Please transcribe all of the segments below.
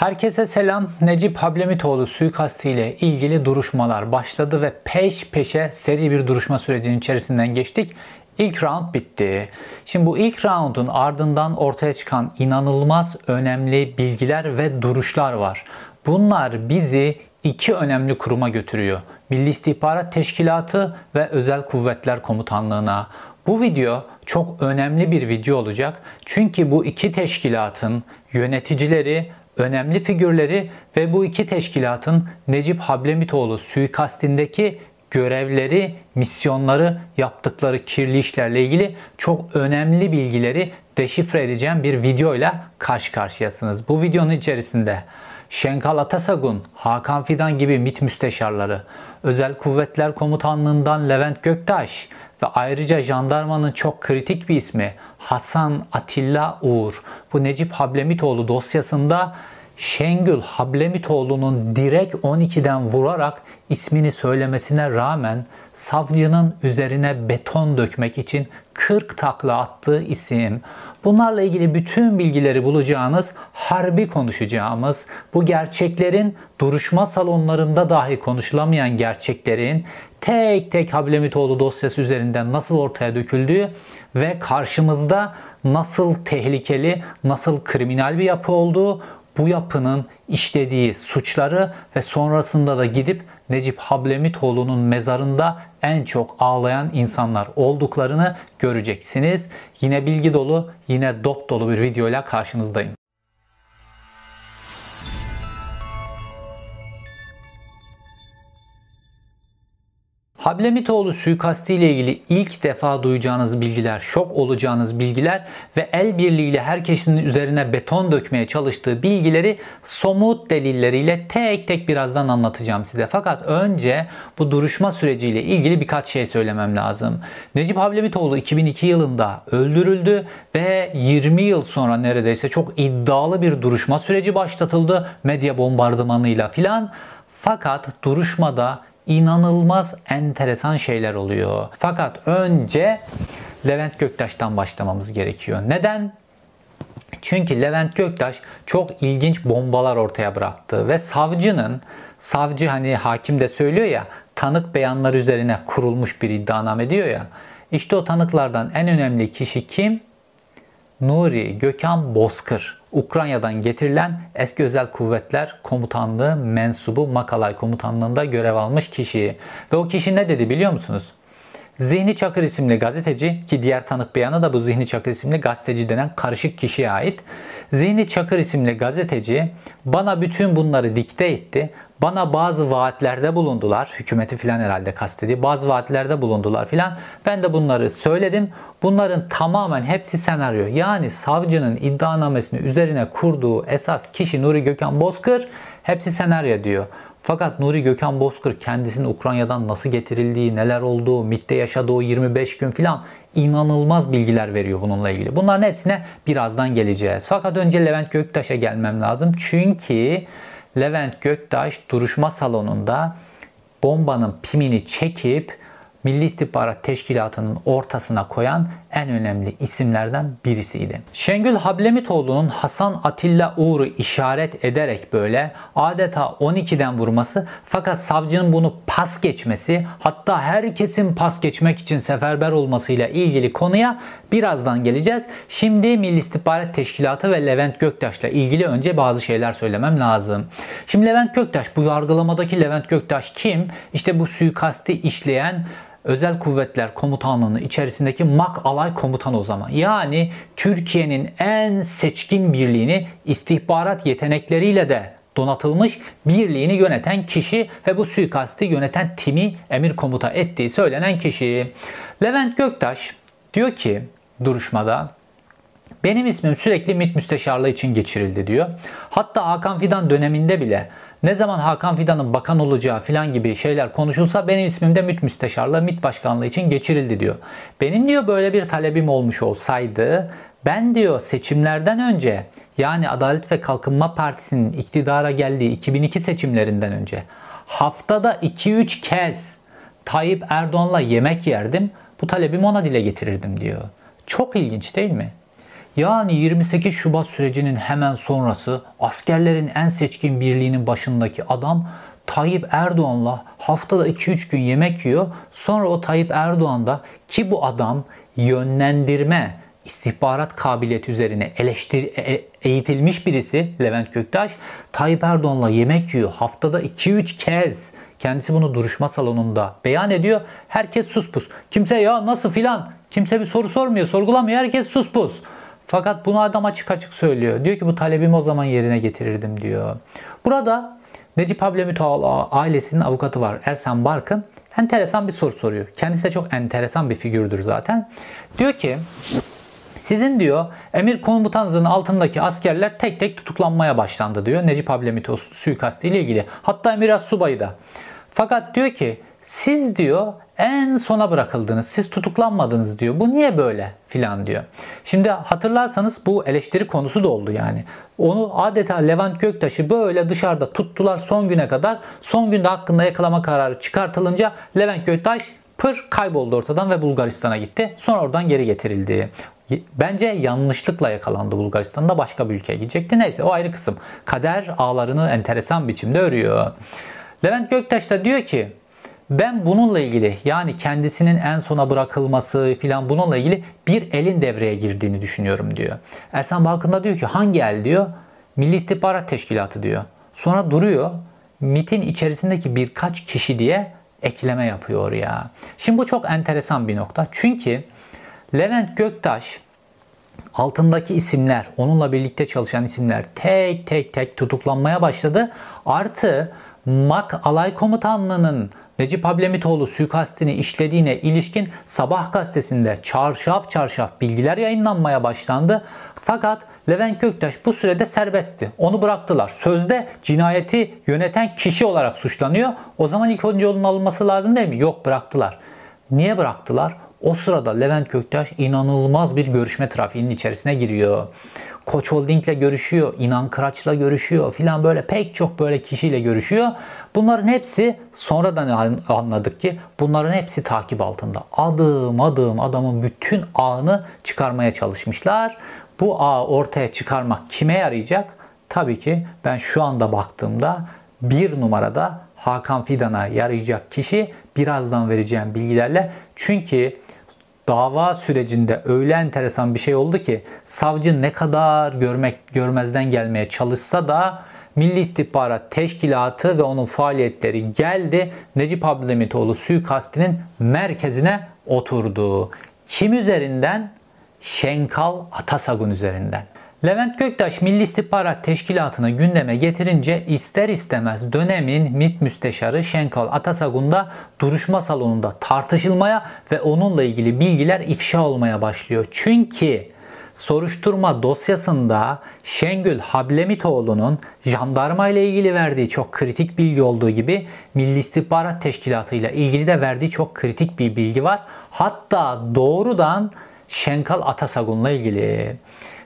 Herkese selam. Necip Hablemitoğlu suikastı ile ilgili duruşmalar başladı ve peş peşe seri bir duruşma sürecinin içerisinden geçtik. İlk round bitti. Şimdi bu ilk roundun ardından ortaya çıkan inanılmaz önemli bilgiler ve duruşlar var. Bunlar bizi iki önemli kuruma götürüyor. Milli İstihbarat Teşkilatı ve Özel Kuvvetler Komutanlığı'na. Bu video çok önemli bir video olacak. Çünkü bu iki teşkilatın yöneticileri önemli figürleri ve bu iki teşkilatın Necip Hablemitoğlu suikastindeki görevleri, misyonları, yaptıkları kirli işlerle ilgili çok önemli bilgileri deşifre edeceğim bir videoyla karşı karşıyasınız. Bu videonun içerisinde Şenkal Atasagun, Hakan Fidan gibi MİT müsteşarları, Özel Kuvvetler Komutanlığından Levent Göktaş ve ayrıca jandarmanın çok kritik bir ismi Hasan Atilla Uğur bu Necip Hablemitoğlu dosyasında Şengül Hablemitoğlu'nun direkt 12'den vurarak ismini söylemesine rağmen savcının üzerine beton dökmek için 40 takla attığı isim. Bunlarla ilgili bütün bilgileri bulacağınız, harbi konuşacağımız, bu gerçeklerin duruşma salonlarında dahi konuşulamayan gerçeklerin tek tek Hablemitoğlu dosyası üzerinden nasıl ortaya döküldüğü ve karşımızda nasıl tehlikeli, nasıl kriminal bir yapı olduğu, bu yapının işlediği suçları ve sonrasında da gidip Necip Hablemitoğlu'nun mezarında en çok ağlayan insanlar olduklarını göreceksiniz. Yine bilgi dolu, yine dop dolu bir videoyla karşınızdayım. Hablemitoğlu suikasti ile ilgili ilk defa duyacağınız bilgiler, şok olacağınız bilgiler ve el birliğiyle herkesin üzerine beton dökmeye çalıştığı bilgileri somut delilleriyle tek tek birazdan anlatacağım size. Fakat önce bu duruşma süreciyle ilgili birkaç şey söylemem lazım. Necip Hablemitoğlu 2002 yılında öldürüldü ve 20 yıl sonra neredeyse çok iddialı bir duruşma süreci başlatıldı medya bombardımanıyla filan. Fakat duruşmada inanılmaz enteresan şeyler oluyor. Fakat önce Levent Göktaş'tan başlamamız gerekiyor. Neden? Çünkü Levent Göktaş çok ilginç bombalar ortaya bıraktı ve savcının savcı hani hakim de söylüyor ya tanık beyanlar üzerine kurulmuş bir iddianame diyor ya. İşte o tanıklardan en önemli kişi kim? Nuri Gökhan Bozkır. Ukrayna'dan getirilen eski özel kuvvetler komutanlığı mensubu Makalay komutanlığında görev almış kişi. Ve o kişi ne dedi biliyor musunuz? Zihni Çakır isimli gazeteci ki diğer tanık beyanı da bu Zihni Çakır isimli gazeteci denen karışık kişiye ait. Zihni Çakır isimli gazeteci bana bütün bunları dikte etti. Bana bazı vaatlerde bulundular. Hükümeti filan herhalde kastediyor. Bazı vaatlerde bulundular filan. Ben de bunları söyledim. Bunların tamamen hepsi senaryo. Yani savcının iddianamesini üzerine kurduğu esas kişi Nuri Gökhan Bozkır hepsi senaryo diyor. Fakat Nuri Gökhan Bozkır kendisinin Ukrayna'dan nasıl getirildiği, neler olduğu, MIT'te yaşadığı 25 gün filan inanılmaz bilgiler veriyor bununla ilgili. Bunların hepsine birazdan geleceğiz. Fakat önce Levent Göktaş'a gelmem lazım. Çünkü Levent Göktaş duruşma salonunda bombanın pimini çekip Milli İstihbarat Teşkilatı'nın ortasına koyan en önemli isimlerden birisiydi. Şengül Hablemitoğlu'nun Hasan Atilla Uğur'u işaret ederek böyle adeta 12'den vurması fakat savcının bunu pas geçmesi hatta herkesin pas geçmek için seferber olmasıyla ilgili konuya birazdan geleceğiz. Şimdi Milli İstihbarat Teşkilatı ve Levent Göktaş'la ilgili önce bazı şeyler söylemem lazım. Şimdi Levent Göktaş bu yargılamadaki Levent Göktaş kim? İşte bu suikasti işleyen Özel Kuvvetler Komutanlığı'nın içerisindeki MAK alay komutanı o zaman. Yani Türkiye'nin en seçkin birliğini istihbarat yetenekleriyle de donatılmış birliğini yöneten kişi ve bu suikasti yöneten timi emir komuta ettiği söylenen kişi. Levent Göktaş diyor ki duruşmada benim ismim sürekli MİT müsteşarlığı için geçirildi diyor. Hatta Hakan Fidan döneminde bile ne zaman Hakan Fidan'ın bakan olacağı filan gibi şeyler konuşulsa benim ismim de MİT müsteşarlığı, MİT başkanlığı için geçirildi diyor. Benim diyor böyle bir talebim olmuş olsaydı ben diyor seçimlerden önce yani Adalet ve Kalkınma Partisi'nin iktidara geldiği 2002 seçimlerinden önce haftada 2-3 kez Tayyip Erdoğan'la yemek yerdim. Bu talebimi ona dile getirirdim diyor. Çok ilginç değil mi? Yani 28 Şubat sürecinin hemen sonrası askerlerin en seçkin birliğinin başındaki adam Tayyip Erdoğan'la haftada 2-3 gün yemek yiyor. Sonra o Tayyip Erdoğan da ki bu adam yönlendirme, istihbarat kabiliyeti üzerine eleştir, e, eğitilmiş birisi Levent Göktaş Tayyip Erdoğan'la yemek yiyor. Haftada 2-3 kez kendisi bunu duruşma salonunda beyan ediyor. Herkes sus pus. Kimse ya nasıl filan kimse bir soru sormuyor, sorgulamıyor. Herkes sus pus. Fakat bunu adam açık açık söylüyor. Diyor ki bu talebimi o zaman yerine getirirdim diyor. Burada Necip Hablemitoğlu ailesinin avukatı var Ersan Barkın. Enteresan bir soru soruyor. Kendisi de çok enteresan bir figürdür zaten. Diyor ki sizin diyor emir komutanınızın altındaki askerler tek tek tutuklanmaya başlandı diyor. Necip Hablemitoğlu suikastı ile ilgili. Hatta Emir Subayı da. Fakat diyor ki siz diyor en sona bırakıldınız. Siz tutuklanmadınız diyor. Bu niye böyle filan diyor. Şimdi hatırlarsanız bu eleştiri konusu da oldu yani. Onu adeta Levent Göktaş'ı böyle dışarıda tuttular son güne kadar. Son günde hakkında yakalama kararı çıkartılınca Levent Göktaş pır kayboldu ortadan ve Bulgaristan'a gitti. Sonra oradan geri getirildi. Bence yanlışlıkla yakalandı Bulgaristan'da başka bir ülkeye gidecekti. Neyse o ayrı kısım. Kader ağlarını enteresan biçimde örüyor. Levent Göktaş da diyor ki ben bununla ilgili yani kendisinin en sona bırakılması filan bununla ilgili bir elin devreye girdiğini düşünüyorum diyor. Ersan Balkın da diyor ki hangi el diyor? Milli İstihbarat Teşkilatı diyor. Sonra duruyor. MIT'in içerisindeki birkaç kişi diye ekleme yapıyor ya. Şimdi bu çok enteresan bir nokta. Çünkü Levent Göktaş altındaki isimler, onunla birlikte çalışan isimler tek tek tek tutuklanmaya başladı. Artı MAK Alay Komutanlığı'nın Necip Hablemitoğlu suikastini işlediğine ilişkin Sabah gazetesinde çarşaf çarşaf bilgiler yayınlanmaya başlandı. Fakat Levent Göktaş bu sürede serbestti. Onu bıraktılar. Sözde cinayeti yöneten kişi olarak suçlanıyor. O zaman ilk önce onun alınması lazım değil mi? Yok bıraktılar. Niye bıraktılar? O sırada Levent Göktaş inanılmaz bir görüşme trafiğinin içerisine giriyor. Koç Holding'le görüşüyor, İnan Kıraç'la görüşüyor filan böyle pek çok böyle kişiyle görüşüyor. Bunların hepsi sonradan anladık ki bunların hepsi takip altında. Adım adım adamın bütün ağını çıkarmaya çalışmışlar. Bu ağı ortaya çıkarmak kime yarayacak? Tabii ki ben şu anda baktığımda bir numarada Hakan Fidan'a yarayacak kişi birazdan vereceğim bilgilerle. Çünkü dava sürecinde öyle enteresan bir şey oldu ki savcı ne kadar görmek görmezden gelmeye çalışsa da Milli İstihbarat Teşkilatı ve onun faaliyetleri geldi. Necip Abdülhamitoğlu suikastinin merkezine oturdu. Kim üzerinden? Şenkal Atasagun üzerinden. Levent Göktaş Milli İstihbarat Teşkilatı'nı gündeme getirince ister istemez dönemin MİT müsteşarı Şenkal Atasagun da duruşma salonunda tartışılmaya ve onunla ilgili bilgiler ifşa olmaya başlıyor. Çünkü soruşturma dosyasında Şengül Hablemitoğlu'nun jandarma ile ilgili verdiği çok kritik bilgi olduğu gibi Milli İstihbarat Teşkilatı ile ilgili de verdiği çok kritik bir bilgi var. Hatta doğrudan Şenkal Atasagun'la ilgili.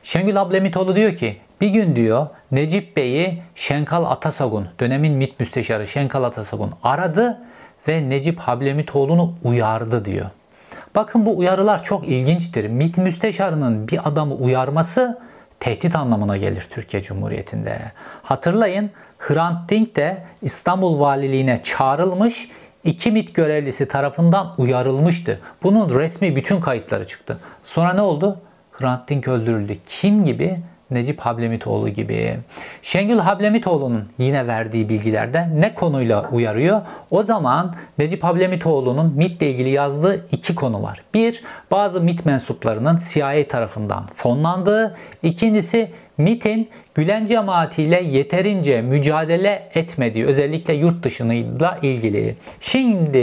Şengül Ablemitoğlu diyor ki bir gün diyor Necip Bey'i Şenkal Atasagun dönemin MİT müsteşarı Şenkal Atasagun aradı ve Necip Hablemitoğlu'nu uyardı diyor. Bakın bu uyarılar çok ilginçtir. MİT müsteşarının bir adamı uyarması tehdit anlamına gelir Türkiye Cumhuriyeti'nde. Hatırlayın Hrant Dink de İstanbul Valiliğine çağrılmış iki MİT görevlisi tarafından uyarılmıştı. Bunun resmi bütün kayıtları çıktı. Sonra ne oldu? Hrant Dink öldürüldü. Kim gibi? Necip Hablemitoğlu gibi. Şengül Hablemitoğlu'nun yine verdiği bilgilerde ne konuyla uyarıyor? O zaman Necip Hablemitoğlu'nun MIT ile ilgili yazdığı iki konu var. Bir, bazı MIT mensuplarının CIA tarafından fonlandığı. İkincisi MIT'in Gülen cemaatiyle yeterince mücadele etmediği özellikle yurt dışıyla ilgili. Şimdi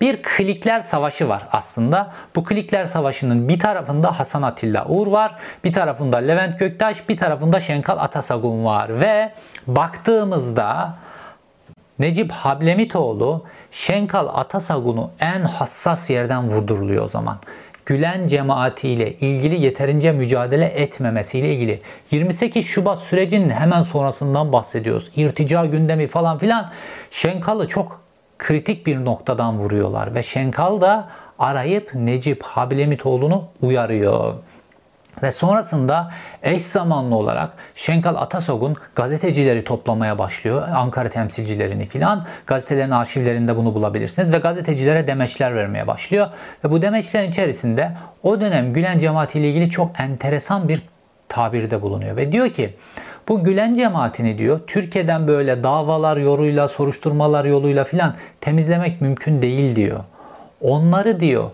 bir klikler savaşı var aslında. Bu klikler savaşının bir tarafında Hasan Atilla Uğur var. Bir tarafında Levent Göktaş, bir tarafında Şenkal Atasagun var. Ve baktığımızda Necip Hablemitoğlu Şenkal Atasagun'u en hassas yerden vurduruluyor o zaman. Gülen cemaatiyle ilgili yeterince mücadele etmemesiyle ilgili 28 Şubat sürecinin hemen sonrasından bahsediyoruz. İrtica gündemi falan filan Şenkal'ı çok kritik bir noktadan vuruyorlar ve Şenkal da arayıp Necip Hablemitoğlu'nu uyarıyor. Ve sonrasında eş zamanlı olarak Şenkal Atasog'un gazetecileri toplamaya başlıyor. Ankara temsilcilerini filan. Gazetelerin arşivlerinde bunu bulabilirsiniz. Ve gazetecilere demeçler vermeye başlıyor. Ve bu demeçlerin içerisinde o dönem Gülen cemaati ile ilgili çok enteresan bir tabirde bulunuyor. Ve diyor ki bu Gülen cemaatini diyor Türkiye'den böyle davalar yoluyla, soruşturmalar yoluyla filan temizlemek mümkün değil diyor. Onları diyor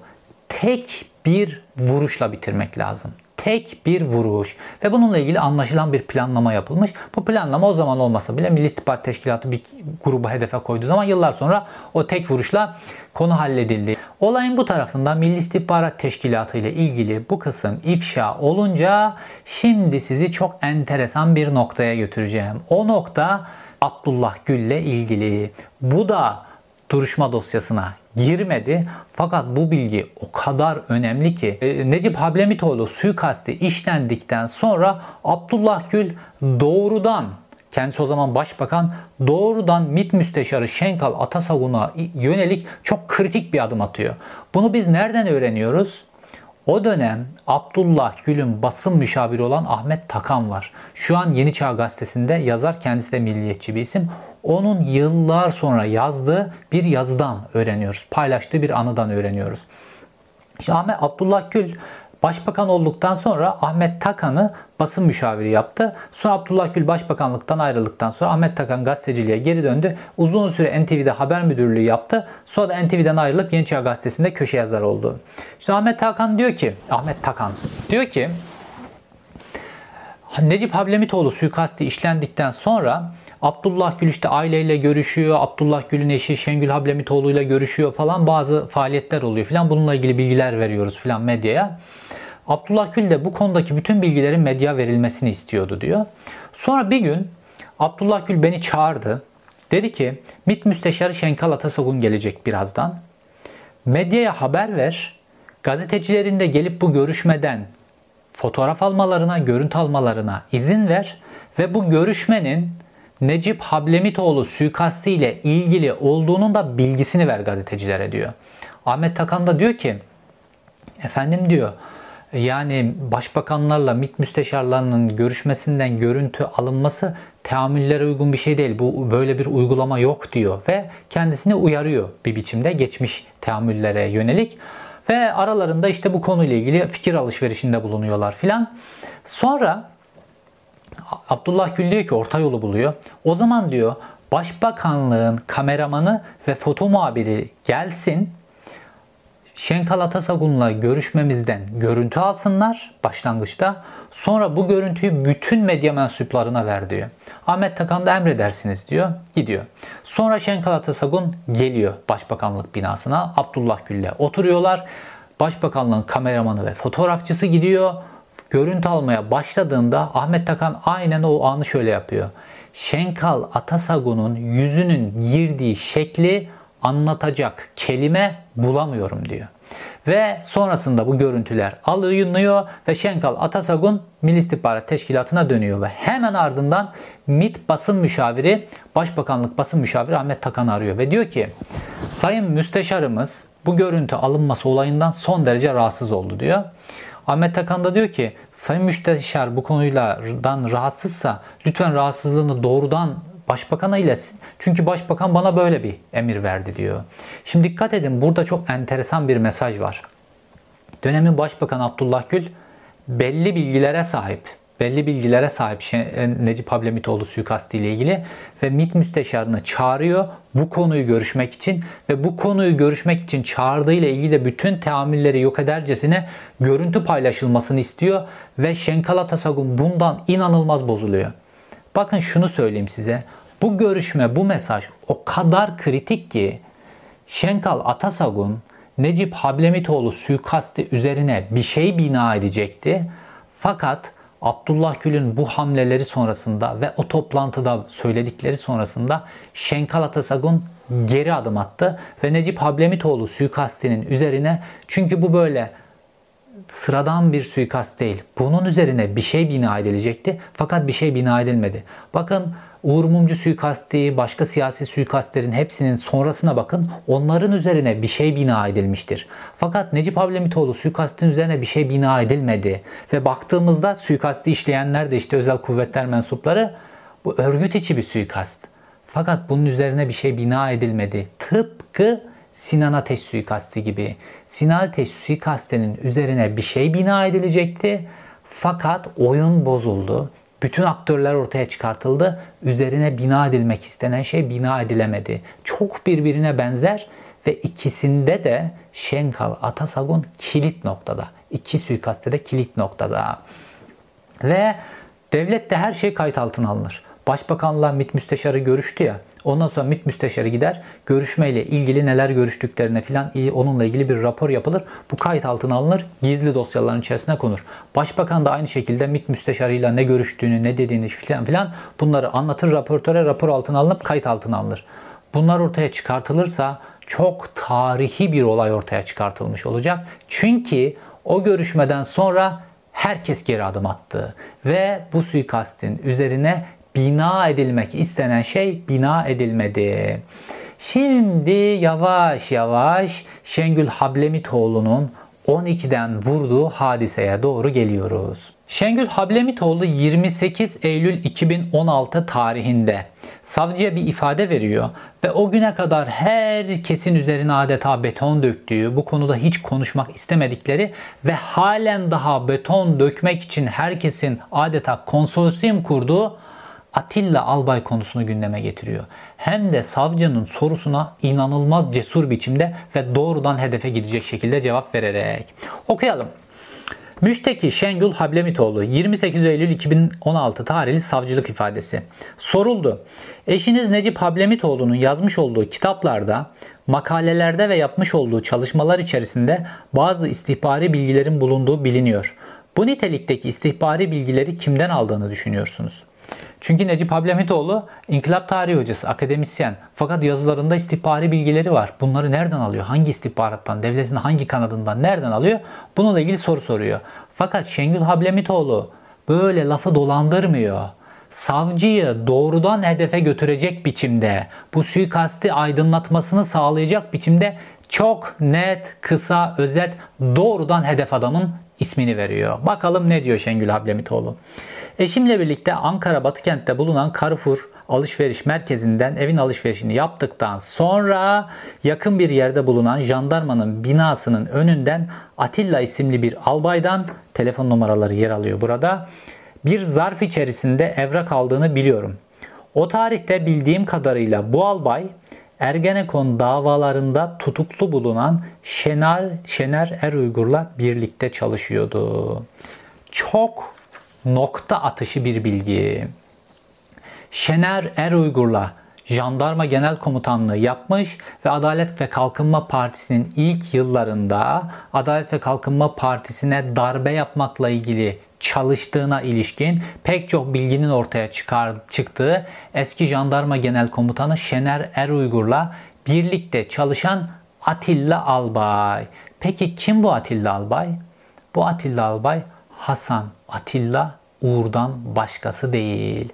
tek bir vuruşla bitirmek lazım tek bir vuruş ve bununla ilgili anlaşılan bir planlama yapılmış. Bu planlama o zaman olmasa bile Milli İstihbarat Teşkilatı bir gruba hedefe koyduğu zaman yıllar sonra o tek vuruşla konu halledildi. Olayın bu tarafında Milli İstihbarat Teşkilatı ile ilgili bu kısım ifşa olunca şimdi sizi çok enteresan bir noktaya götüreceğim. O nokta Abdullah Gül ile ilgili. Bu da duruşma dosyasına girmedi. Fakat bu bilgi o kadar önemli ki e, Necip Hablemitoğlu suikasti işlendikten sonra Abdullah Gül doğrudan kendisi o zaman başbakan doğrudan MİT müsteşarı Şenkal Atasagun'a yönelik çok kritik bir adım atıyor. Bunu biz nereden öğreniyoruz? O dönem Abdullah Gül'ün basın müşaviri olan Ahmet Takan var. Şu an Yeni Çağ Gazetesi'nde yazar kendisi de milliyetçi bir isim onun yıllar sonra yazdığı bir yazıdan öğreniyoruz. Paylaştığı bir anıdan öğreniyoruz. İşte Ahmet Abdullah Gül Başbakan olduktan sonra Ahmet Takan'ı basın müşaviri yaptı. Sonra Abdullah Gül başbakanlıktan ayrıldıktan sonra Ahmet Takan gazeteciliğe geri döndü. Uzun süre NTV'de haber müdürlüğü yaptı. Sonra da NTV'den ayrılıp Yeni Çağ Gazetesi'nde köşe yazarı oldu. İşte Ahmet Takan diyor ki, Ahmet Takan diyor ki Necip Hablemitoğlu suikasti işlendikten sonra Abdullah Gül işte aileyle görüşüyor. Abdullah Gül'ün eşi Şengül Hablemitoğlu ile görüşüyor falan. Bazı faaliyetler oluyor falan. Bununla ilgili bilgiler veriyoruz falan medyaya. Abdullah Gül de bu konudaki bütün bilgilerin medya verilmesini istiyordu diyor. Sonra bir gün Abdullah Gül beni çağırdı. Dedi ki MİT Müsteşarı Şenkal Atasagun gelecek birazdan. Medyaya haber ver. Gazetecilerin de gelip bu görüşmeden fotoğraf almalarına, görüntü almalarına izin ver ve bu görüşmenin Necip Hablemitoğlu suikastı ile ilgili olduğunun da bilgisini ver gazetecilere diyor. Ahmet Takan da diyor ki efendim diyor yani başbakanlarla MİT müsteşarlarının görüşmesinden görüntü alınması teamüllere uygun bir şey değil. Bu böyle bir uygulama yok diyor ve kendisini uyarıyor bir biçimde geçmiş teamüllere yönelik ve aralarında işte bu konuyla ilgili fikir alışverişinde bulunuyorlar filan. Sonra Abdullah Gül diyor ki orta yolu buluyor. O zaman diyor Başbakanlığın kameramanı ve foto muhabiri gelsin. Şenkal Atasagun'la görüşmemizden görüntü alsınlar başlangıçta. Sonra bu görüntüyü bütün medya mensuplarına ver diyor. Ahmet Takan da emredersiniz diyor. Gidiyor. Sonra Şenkal Atasagun geliyor başbakanlık binasına. Abdullah Gül'le oturuyorlar. Başbakanlığın kameramanı ve fotoğrafçısı gidiyor görüntü almaya başladığında Ahmet Takan aynen o anı şöyle yapıyor. Şenkal Atasagun'un yüzünün girdiği şekli anlatacak kelime bulamıyorum diyor. Ve sonrasında bu görüntüler alınıyor ve Şenkal Atasagun Milli İstihbarat Teşkilatı'na dönüyor ve hemen ardından MİT basın müşaviri, Başbakanlık basın müşaviri Ahmet Takan arıyor ve diyor ki Sayın Müsteşarımız bu görüntü alınması olayından son derece rahatsız oldu diyor. Ahmet Takan da diyor ki Sayın Müsteşar bu konuyladan rahatsızsa lütfen rahatsızlığını doğrudan başbakana iletsin. Çünkü başbakan bana böyle bir emir verdi diyor. Şimdi dikkat edin burada çok enteresan bir mesaj var. Dönemin başbakanı Abdullah Gül belli bilgilere sahip belli bilgilere sahip e, Necip Hablemitoğlu suikastı ile ilgili ve MİT müsteşarını çağırıyor bu konuyu görüşmek için ve bu konuyu görüşmek için çağırdığı ile ilgili de bütün teamülleri yok edercesine görüntü paylaşılmasını istiyor ve Şenkal Atasagun bundan inanılmaz bozuluyor. Bakın şunu söyleyeyim size. Bu görüşme, bu mesaj o kadar kritik ki Şenkal Atasagun Necip Hablemitoğlu suikastı üzerine bir şey bina edecekti. Fakat Abdullah Gül'ün bu hamleleri sonrasında ve o toplantıda söyledikleri sonrasında Şenkal Atasagun geri adım attı ve Necip Hablemitoğlu suikastinin üzerine çünkü bu böyle sıradan bir suikast değil. Bunun üzerine bir şey bina edilecekti fakat bir şey bina edilmedi. Bakın Uğur Mumcu suikasti, başka siyasi suikastlerin hepsinin sonrasına bakın. Onların üzerine bir şey bina edilmiştir. Fakat Necip Hablemitoğlu suikastin üzerine bir şey bina edilmedi. Ve baktığımızda suikasti işleyenler de işte özel kuvvetler mensupları bu örgüt içi bir suikast. Fakat bunun üzerine bir şey bina edilmedi. Tıpkı Sinan Ateş suikasti gibi. Sinan Ateş suikastinin üzerine bir şey bina edilecekti. Fakat oyun bozuldu. Bütün aktörler ortaya çıkartıldı. Üzerine bina edilmek istenen şey bina edilemedi. Çok birbirine benzer ve ikisinde de Şenkal Atasagun kilit noktada. İki suikaste de kilit noktada. Ve devlette her şey kayıt altına alınır. Başbakanla MİT müsteşarı görüştü ya. Ondan sonra MİT müsteşarı gider. Görüşmeyle ilgili neler görüştüklerine filan onunla ilgili bir rapor yapılır. Bu kayıt altına alınır. Gizli dosyaların içerisine konur. Başbakan da aynı şekilde MİT müsteşarıyla ne görüştüğünü, ne dediğini filan filan bunları anlatır raportöre rapor altına alınıp kayıt altına alınır. Bunlar ortaya çıkartılırsa çok tarihi bir olay ortaya çıkartılmış olacak. Çünkü o görüşmeden sonra herkes geri adım attı ve bu suikastin üzerine bina edilmek istenen şey bina edilmedi. Şimdi yavaş yavaş Şengül Hablemitoğlu'nun 12'den vurduğu hadiseye doğru geliyoruz. Şengül Hablemitoğlu 28 Eylül 2016 tarihinde savcıya bir ifade veriyor ve o güne kadar herkesin üzerine adeta beton döktüğü, bu konuda hiç konuşmak istemedikleri ve halen daha beton dökmek için herkesin adeta konsorsiyum kurduğu Atilla Albay konusunu gündeme getiriyor. Hem de savcının sorusuna inanılmaz cesur biçimde ve doğrudan hedefe gidecek şekilde cevap vererek. Okuyalım. Müşteki Şengül Hablemitoğlu 28 Eylül 2016 tarihli savcılık ifadesi. Soruldu. Eşiniz Necip Hablemitoğlu'nun yazmış olduğu kitaplarda, makalelerde ve yapmış olduğu çalışmalar içerisinde bazı istihbari bilgilerin bulunduğu biliniyor. Bu nitelikteki istihbari bilgileri kimden aldığını düşünüyorsunuz? Çünkü Necip Hablemitoğlu inkılap tarihi hocası, akademisyen. Fakat yazılarında istihbari bilgileri var. Bunları nereden alıyor? Hangi istihbarattan? Devletin hangi kanadından? Nereden alıyor? Bununla ilgili soru soruyor. Fakat Şengül Hablemitoğlu böyle lafı dolandırmıyor. Savcıyı doğrudan hedefe götürecek biçimde, bu suikasti aydınlatmasını sağlayacak biçimde çok net, kısa, özet, doğrudan hedef adamın ismini veriyor. Bakalım ne diyor Şengül Hablemitoğlu. Eşimle birlikte Ankara Batıkent'te bulunan Carrefour alışveriş merkezinden evin alışverişini yaptıktan sonra yakın bir yerde bulunan jandarmanın binasının önünden Atilla isimli bir albaydan telefon numaraları yer alıyor burada. Bir zarf içerisinde evrak aldığını biliyorum. O tarihte bildiğim kadarıyla bu albay Ergenekon davalarında tutuklu bulunan Şener, Şener Er Uygur'la birlikte çalışıyordu. Çok nokta atışı bir bilgi. Şener Er Uygur'la Jandarma Genel Komutanlığı yapmış ve Adalet ve Kalkınma Partisi'nin ilk yıllarında Adalet ve Kalkınma Partisi'ne darbe yapmakla ilgili çalıştığına ilişkin pek çok bilginin ortaya çıkar, çıktığı eski Jandarma Genel Komutanı Şener Er Uygur'la birlikte çalışan Atilla Albay. Peki kim bu Atilla Albay? Bu Atilla Albay Hasan Atilla Uğur'dan başkası değil.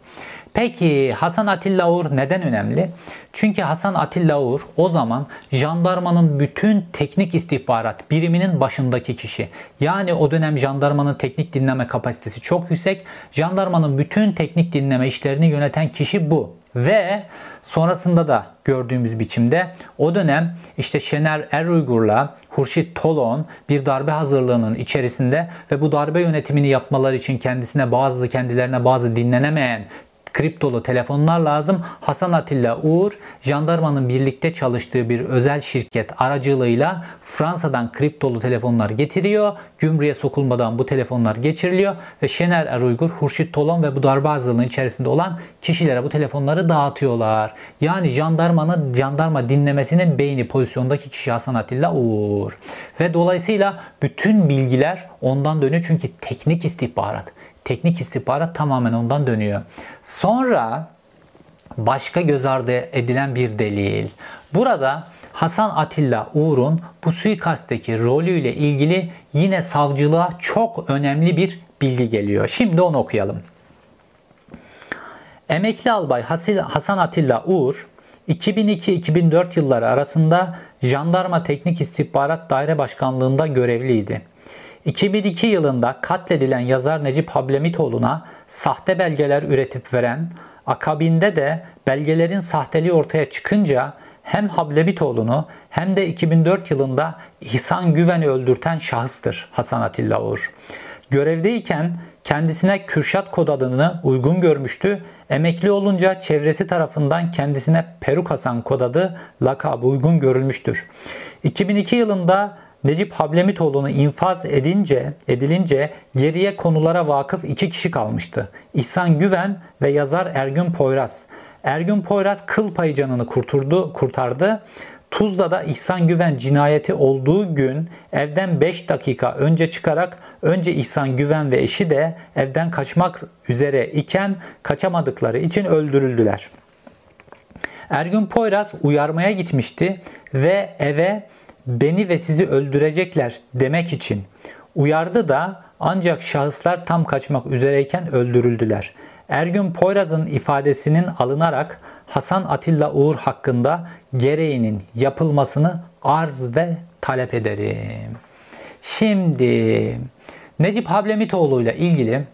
Peki Hasan Atilla Uğur neden önemli? Çünkü Hasan Atilla Uğur o zaman jandarmanın bütün teknik istihbarat biriminin başındaki kişi. Yani o dönem jandarmanın teknik dinleme kapasitesi çok yüksek. Jandarmanın bütün teknik dinleme işlerini yöneten kişi bu. Ve sonrasında da gördüğümüz biçimde o dönem işte Şener Er Uygur'la Hurşit Tolon bir darbe hazırlığının içerisinde ve bu darbe yönetimini yapmaları için kendisine bazı kendilerine bazı dinlenemeyen kriptolu telefonlar lazım. Hasan Atilla Uğur jandarmanın birlikte çalıştığı bir özel şirket aracılığıyla Fransa'dan kriptolu telefonlar getiriyor. Gümrüğe sokulmadan bu telefonlar geçiriliyor ve Şener Er Uygur, Hurşit Tolon ve bu darbe hazırlığının içerisinde olan kişilere bu telefonları dağıtıyorlar. Yani jandarmanın jandarma dinlemesinin beyni pozisyondaki kişi Hasan Atilla Uğur. Ve dolayısıyla bütün bilgiler ondan dönüyor çünkü teknik istihbarat teknik istihbarat tamamen ondan dönüyor. Sonra başka göz ardı edilen bir delil. Burada Hasan Atilla Uğur'un bu suikastteki rolüyle ilgili yine savcılığa çok önemli bir bilgi geliyor. Şimdi onu okuyalım. Emekli albay Hasan Atilla Uğur 2002-2004 yılları arasında Jandarma Teknik İstihbarat Daire Başkanlığında görevliydi. 2002 yılında katledilen yazar Necip Hablemitoğlu'na sahte belgeler üretip veren, akabinde de belgelerin sahteliği ortaya çıkınca hem Hablemitoğlu'nu hem de 2004 yılında İhsan Güven'i öldürten şahıstır Hasan Atilla Uğur. Görevdeyken kendisine Kürşat kod adını uygun görmüştü. Emekli olunca çevresi tarafından kendisine Peruk Hasan kod adı lakabı uygun görülmüştür. 2002 yılında Necip Hablemitoğlu'nu infaz edince, edilince geriye konulara vakıf iki kişi kalmıştı. İhsan Güven ve yazar Ergün Poyraz. Ergün Poyraz kıl payı canını kurturdu, kurtardı. Tuzla'da İhsan Güven cinayeti olduğu gün evden 5 dakika önce çıkarak önce İhsan Güven ve eşi de evden kaçmak üzere iken kaçamadıkları için öldürüldüler. Ergün Poyraz uyarmaya gitmişti ve eve beni ve sizi öldürecekler demek için uyardı da ancak şahıslar tam kaçmak üzereyken öldürüldüler. Ergün Poyraz'ın ifadesinin alınarak Hasan Atilla Uğur hakkında gereğinin yapılmasını arz ve talep ederim. Şimdi Necip Hablemitoğlu ile ilgili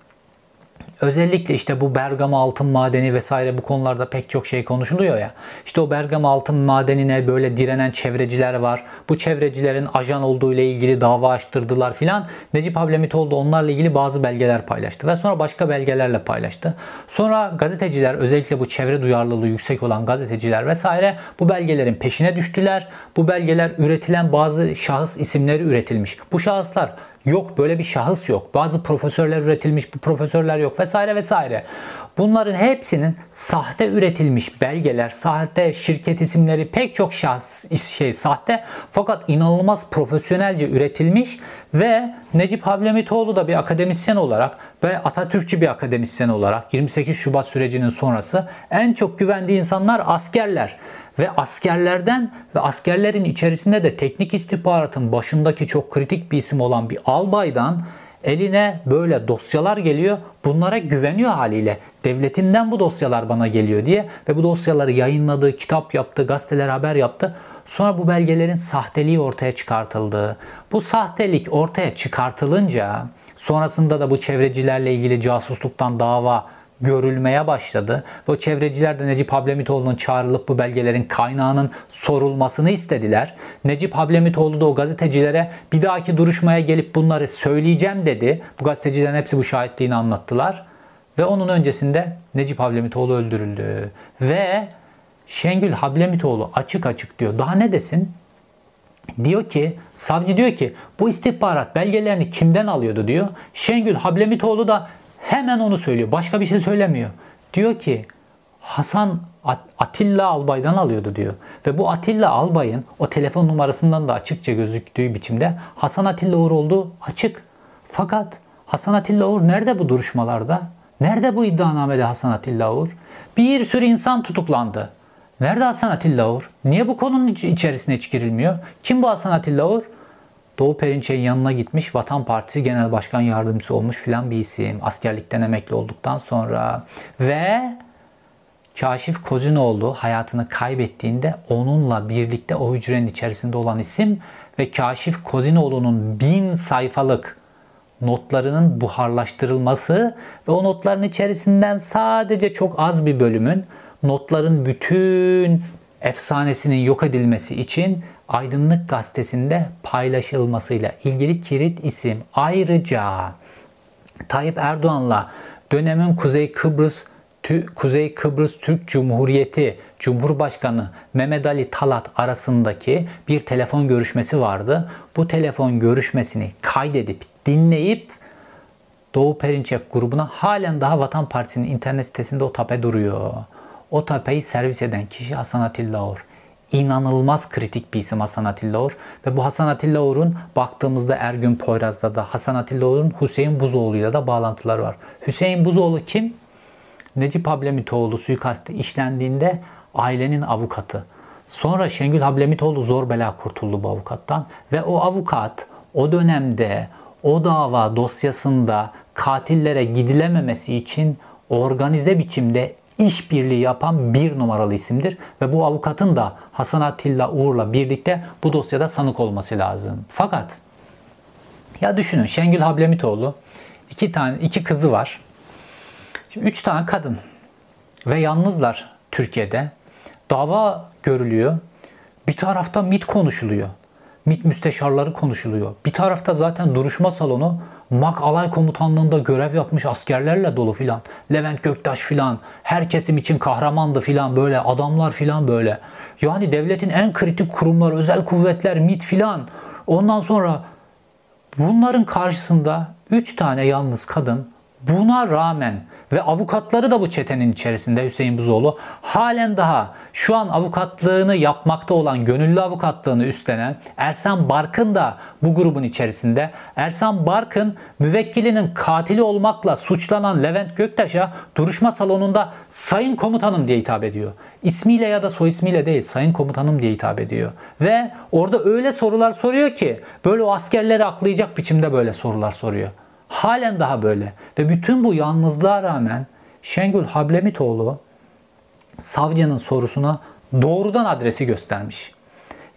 Özellikle işte bu Bergama altın madeni vesaire bu konularda pek çok şey konuşuluyor ya. İşte o Bergama altın madenine böyle direnen çevreciler var. Bu çevrecilerin ajan olduğu ile ilgili dava açtırdılar filan. Necip Hablemitoğlu da onlarla ilgili bazı belgeler paylaştı ve sonra başka belgelerle paylaştı. Sonra gazeteciler özellikle bu çevre duyarlılığı yüksek olan gazeteciler vesaire bu belgelerin peşine düştüler. Bu belgeler üretilen bazı şahıs isimleri üretilmiş. Bu şahıslar Yok böyle bir şahıs yok. Bazı profesörler üretilmiş, bu profesörler yok vesaire vesaire. Bunların hepsinin sahte üretilmiş belgeler, sahte şirket isimleri pek çok şahs şey sahte fakat inanılmaz profesyonelce üretilmiş ve Necip Hablemitoğlu da bir akademisyen olarak ve Atatürkçü bir akademisyen olarak 28 Şubat sürecinin sonrası en çok güvendiği insanlar askerler. Ve askerlerden ve askerlerin içerisinde de teknik istihbaratın başındaki çok kritik bir isim olan bir albaydan eline böyle dosyalar geliyor. Bunlara güveniyor haliyle. Devletimden bu dosyalar bana geliyor diye ve bu dosyaları yayınladı, kitap yaptı, gazeteler haber yaptı. Sonra bu belgelerin sahteliği ortaya çıkartıldı. Bu sahtelik ortaya çıkartılınca sonrasında da bu çevrecilerle ilgili casusluktan dava görülmeye başladı. Ve çevreciler de Necip Hablemitoğlu'nun çağrılıp bu belgelerin kaynağının sorulmasını istediler. Necip Hablemitoğlu da o gazetecilere bir dahaki duruşmaya gelip bunları söyleyeceğim dedi. Bu gazetecilerin hepsi bu şahitliğini anlattılar. Ve onun öncesinde Necip Hablemitoğlu öldürüldü. Ve Şengül Hablemitoğlu açık açık diyor. Daha ne desin? Diyor ki, savcı diyor ki bu istihbarat belgelerini kimden alıyordu diyor. Şengül Hablemitoğlu da Hemen onu söylüyor. Başka bir şey söylemiyor. Diyor ki Hasan Atilla Albay'dan alıyordu diyor. Ve bu Atilla Albay'ın o telefon numarasından da açıkça gözüktüğü biçimde Hasan Atilla Uğur olduğu açık. Fakat Hasan Atilla Uğur nerede bu duruşmalarda? Nerede bu iddianamede Hasan Atilla Uğur? Bir sürü insan tutuklandı. Nerede Hasan Atilla Uğur? Niye bu konunun içerisine hiç girilmiyor? Kim bu Hasan Atilla Uğur? Doğu Perinçek'in yanına gitmiş Vatan Partisi Genel Başkan Yardımcısı olmuş filan bir isim. Askerlikten emekli olduktan sonra ve Kaşif Kozinoğlu hayatını kaybettiğinde onunla birlikte o hücrenin içerisinde olan isim ve Kaşif Kozinoğlu'nun bin sayfalık notlarının buharlaştırılması ve o notların içerisinden sadece çok az bir bölümün notların bütün efsanesinin yok edilmesi için Aydınlık Gazetesi'nde paylaşılmasıyla ilgili kilit isim. Ayrıca Tayyip Erdoğan'la dönemin Kuzey Kıbrıs Kuzey Kıbrıs Türk Cumhuriyeti Cumhurbaşkanı Mehmet Ali Talat arasındaki bir telefon görüşmesi vardı. Bu telefon görüşmesini kaydedip dinleyip Doğu Perinçek grubuna halen daha Vatan Partisi'nin internet sitesinde o tape duruyor. O tapeyi servis eden kişi Hasan Atilla Or inanılmaz kritik bir isim Hasan Atilla Uğur. Ve bu Hasan Atilla Uğur'un baktığımızda Ergün Poyraz'da da Hasan Atilla Uğur'un Hüseyin Buzoğlu'yla da bağlantıları var. Hüseyin Buzoğlu kim? Necip Hablemitoğlu suikastı işlendiğinde ailenin avukatı. Sonra Şengül Hablemitoğlu zor bela kurtuldu bu avukattan. Ve o avukat o dönemde o dava dosyasında katillere gidilememesi için organize biçimde işbirliği yapan bir numaralı isimdir. Ve bu avukatın da Hasan Atilla Uğur'la birlikte bu dosyada sanık olması lazım. Fakat ya düşünün Şengül Hablemitoğlu iki tane iki kızı var. Şimdi üç tane kadın ve yalnızlar Türkiye'de. Dava görülüyor. Bir tarafta MIT konuşuluyor. MIT müsteşarları konuşuluyor. Bir tarafta zaten duruşma salonu MAK alay komutanlığında görev yapmış askerlerle dolu filan. Levent Göktaş filan. Her kesim için kahramandı filan böyle adamlar filan böyle. Yani devletin en kritik kurumları, özel kuvvetler, MIT filan. Ondan sonra bunların karşısında 3 tane yalnız kadın buna rağmen ve avukatları da bu çetenin içerisinde Hüseyin Buzoğlu halen daha şu an avukatlığını yapmakta olan gönüllü avukatlığını üstlenen Ersan Barkın da bu grubun içerisinde. Ersan Barkın müvekkilinin katili olmakla suçlanan Levent Göktaş'a duruşma salonunda sayın komutanım diye hitap ediyor. İsmiyle ya da soy ismiyle değil sayın komutanım diye hitap ediyor. Ve orada öyle sorular soruyor ki böyle o askerleri aklayacak biçimde böyle sorular soruyor. Halen daha böyle. Ve bütün bu yalnızlığa rağmen Şengül Hablemitoğlu savcının sorusuna doğrudan adresi göstermiş.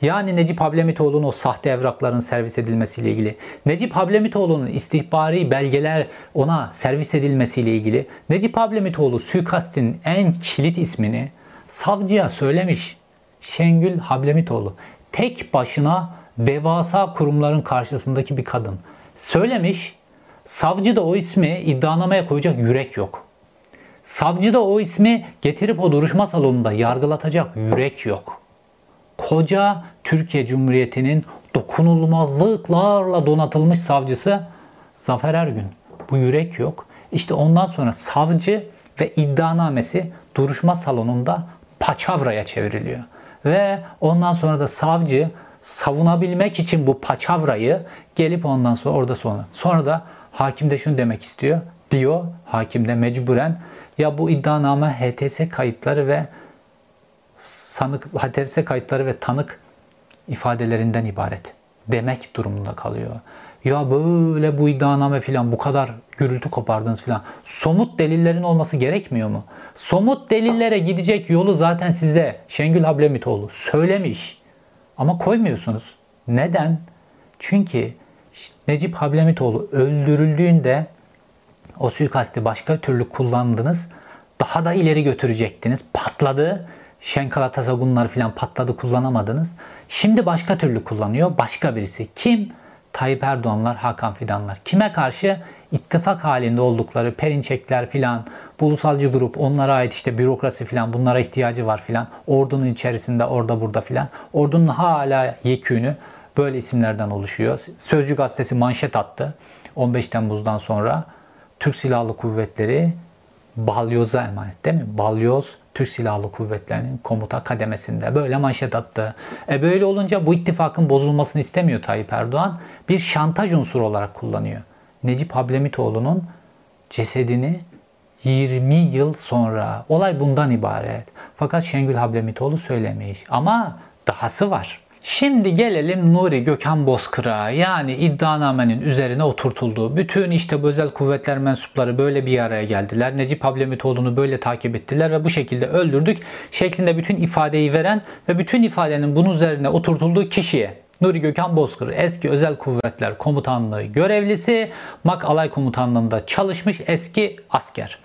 Yani Necip Hablemitoğlu'nun o sahte evrakların servis edilmesiyle ilgili, Necip Hablemitoğlu'nun istihbari belgeler ona servis edilmesiyle ilgili, Necip Hablemitoğlu suikastinin en kilit ismini savcıya söylemiş. Şengül Hablemitoğlu tek başına devasa kurumların karşısındaki bir kadın. Söylemiş Savcı da o ismi iddianamaya koyacak yürek yok. Savcı da o ismi getirip o duruşma salonunda yargılatacak yürek yok. Koca Türkiye Cumhuriyeti'nin dokunulmazlıklarla donatılmış savcısı Zafer Ergün. Bu yürek yok. İşte ondan sonra savcı ve iddianamesi duruşma salonunda paçavraya çevriliyor. Ve ondan sonra da savcı savunabilmek için bu paçavrayı gelip ondan sonra orada sonra sonra da Hakim de şunu demek istiyor. Diyor hakim de mecburen ya bu iddianame HTS kayıtları ve sanık HTS kayıtları ve tanık ifadelerinden ibaret demek durumunda kalıyor. Ya böyle bu iddianame filan bu kadar gürültü kopardınız filan. Somut delillerin olması gerekmiyor mu? Somut delillere gidecek yolu zaten size Şengül Hablemitoğlu söylemiş. Ama koymuyorsunuz. Neden? Çünkü Necip Hablemitoğlu öldürüldüğünde o suikasti başka türlü kullandınız. Daha da ileri götürecektiniz. Patladı. Şenkala Tasagunlar falan patladı kullanamadınız. Şimdi başka türlü kullanıyor. Başka birisi. Kim? Tayyip Erdoğanlar, Hakan Fidanlar. Kime karşı? ittifak halinde oldukları Perinçekler filan, ulusalcı grup, onlara ait işte bürokrasi filan bunlara ihtiyacı var filan. Ordunun içerisinde orada burada filan. Ordunun hala yekünü böyle isimlerden oluşuyor. Sözcü gazetesi manşet attı. 15 Temmuz'dan sonra Türk Silahlı Kuvvetleri Balyoz'a emanet değil mi? Balyoz Türk Silahlı Kuvvetleri'nin komuta kademesinde böyle manşet attı. E böyle olunca bu ittifakın bozulmasını istemiyor Tayyip Erdoğan. Bir şantaj unsuru olarak kullanıyor. Necip Hablemitoğlu'nun cesedini 20 yıl sonra olay bundan ibaret. Fakat Şengül Hablemitoğlu söylemiş. Ama dahası var. Şimdi gelelim Nuri Gökhan Bozkır'a yani iddianamenin üzerine oturtulduğu. Bütün işte bu özel kuvvetler mensupları böyle bir araya geldiler. Necip Hablemitoğlu'nu böyle takip ettiler ve bu şekilde öldürdük şeklinde bütün ifadeyi veren ve bütün ifadenin bunun üzerine oturtulduğu kişiye Nuri Gökhan Bozkır eski özel kuvvetler komutanlığı görevlisi MAK Alay Komutanlığı'nda çalışmış eski asker.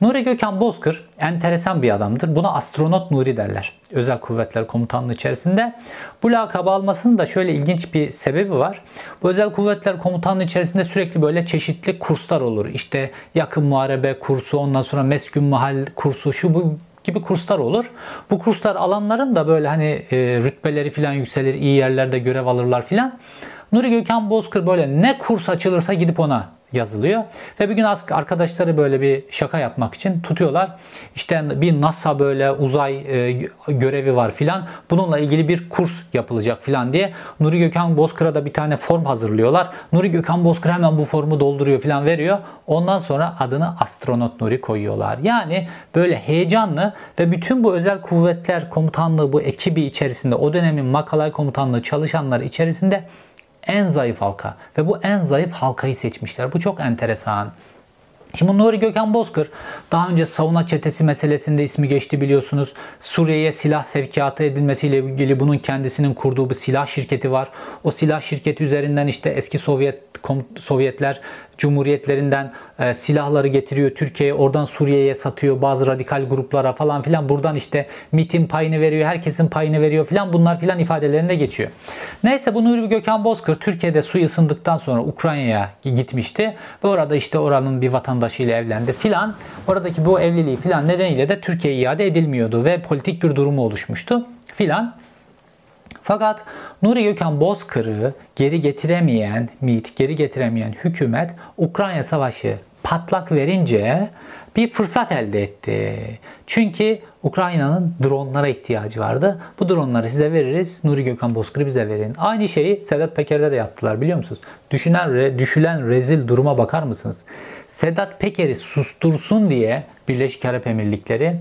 Nuri Gökhan Bozkır enteresan bir adamdır. Buna astronot Nuri derler. Özel Kuvvetler Komutanlığı içerisinde. Bu lakabı almasının da şöyle ilginç bir sebebi var. Bu Özel Kuvvetler Komutanlığı içerisinde sürekli böyle çeşitli kurslar olur. İşte yakın muharebe kursu, ondan sonra meskun mahal kursu, şu bu gibi kurslar olur. Bu kurslar alanların da böyle hani e, rütbeleri falan yükselir, iyi yerlerde görev alırlar filan. Nuri Gökhan Bozkır böyle ne kurs açılırsa gidip ona yazılıyor. Ve bir gün arkadaşları böyle bir şaka yapmak için tutuyorlar. İşte bir NASA böyle uzay e, görevi var filan. Bununla ilgili bir kurs yapılacak filan diye. Nuri Gökhan Bozkır'a da bir tane form hazırlıyorlar. Nuri Gökhan Bozkır hemen bu formu dolduruyor filan veriyor. Ondan sonra adını astronot Nuri koyuyorlar. Yani böyle heyecanlı ve bütün bu özel kuvvetler komutanlığı bu ekibi içerisinde o dönemin Makalay komutanlığı çalışanlar içerisinde en zayıf halka ve bu en zayıf halkayı seçmişler. Bu çok enteresan. Şimdi Nuri Gökhan Bozkır daha önce savunma çetesi meselesinde ismi geçti biliyorsunuz. Suriye'ye silah sevkiyatı edilmesiyle ilgili bunun kendisinin kurduğu bir silah şirketi var. O silah şirketi üzerinden işte eski Sovyet Sovyetler cumhuriyetlerinden e, silahları getiriyor Türkiye'ye oradan Suriye'ye satıyor bazı radikal gruplara falan filan buradan işte MIT'in payını veriyor herkesin payını veriyor filan bunlar filan ifadelerinde geçiyor. Neyse bu Nuri Gökhan Bozkır Türkiye'de su ısındıktan sonra Ukrayna'ya gitmişti ve orada işte oranın bir vatandaşıyla evlendi filan. Oradaki bu evliliği filan nedeniyle de Türkiye'ye iade edilmiyordu ve politik bir durumu oluşmuştu filan. Fakat Nuri Gökhan Bozkır'ı geri getiremeyen MİT, geri getiremeyen hükümet Ukrayna Savaşı patlak verince bir fırsat elde etti. Çünkü Ukrayna'nın dronlara ihtiyacı vardı. Bu dronları size veririz. Nuri Gökhan Bozkır'ı bize verin. Aynı şeyi Sedat Peker'de de yaptılar biliyor musunuz? Düşünen, düşülen rezil duruma bakar mısınız? Sedat Peker'i sustursun diye Birleşik Arap Emirlikleri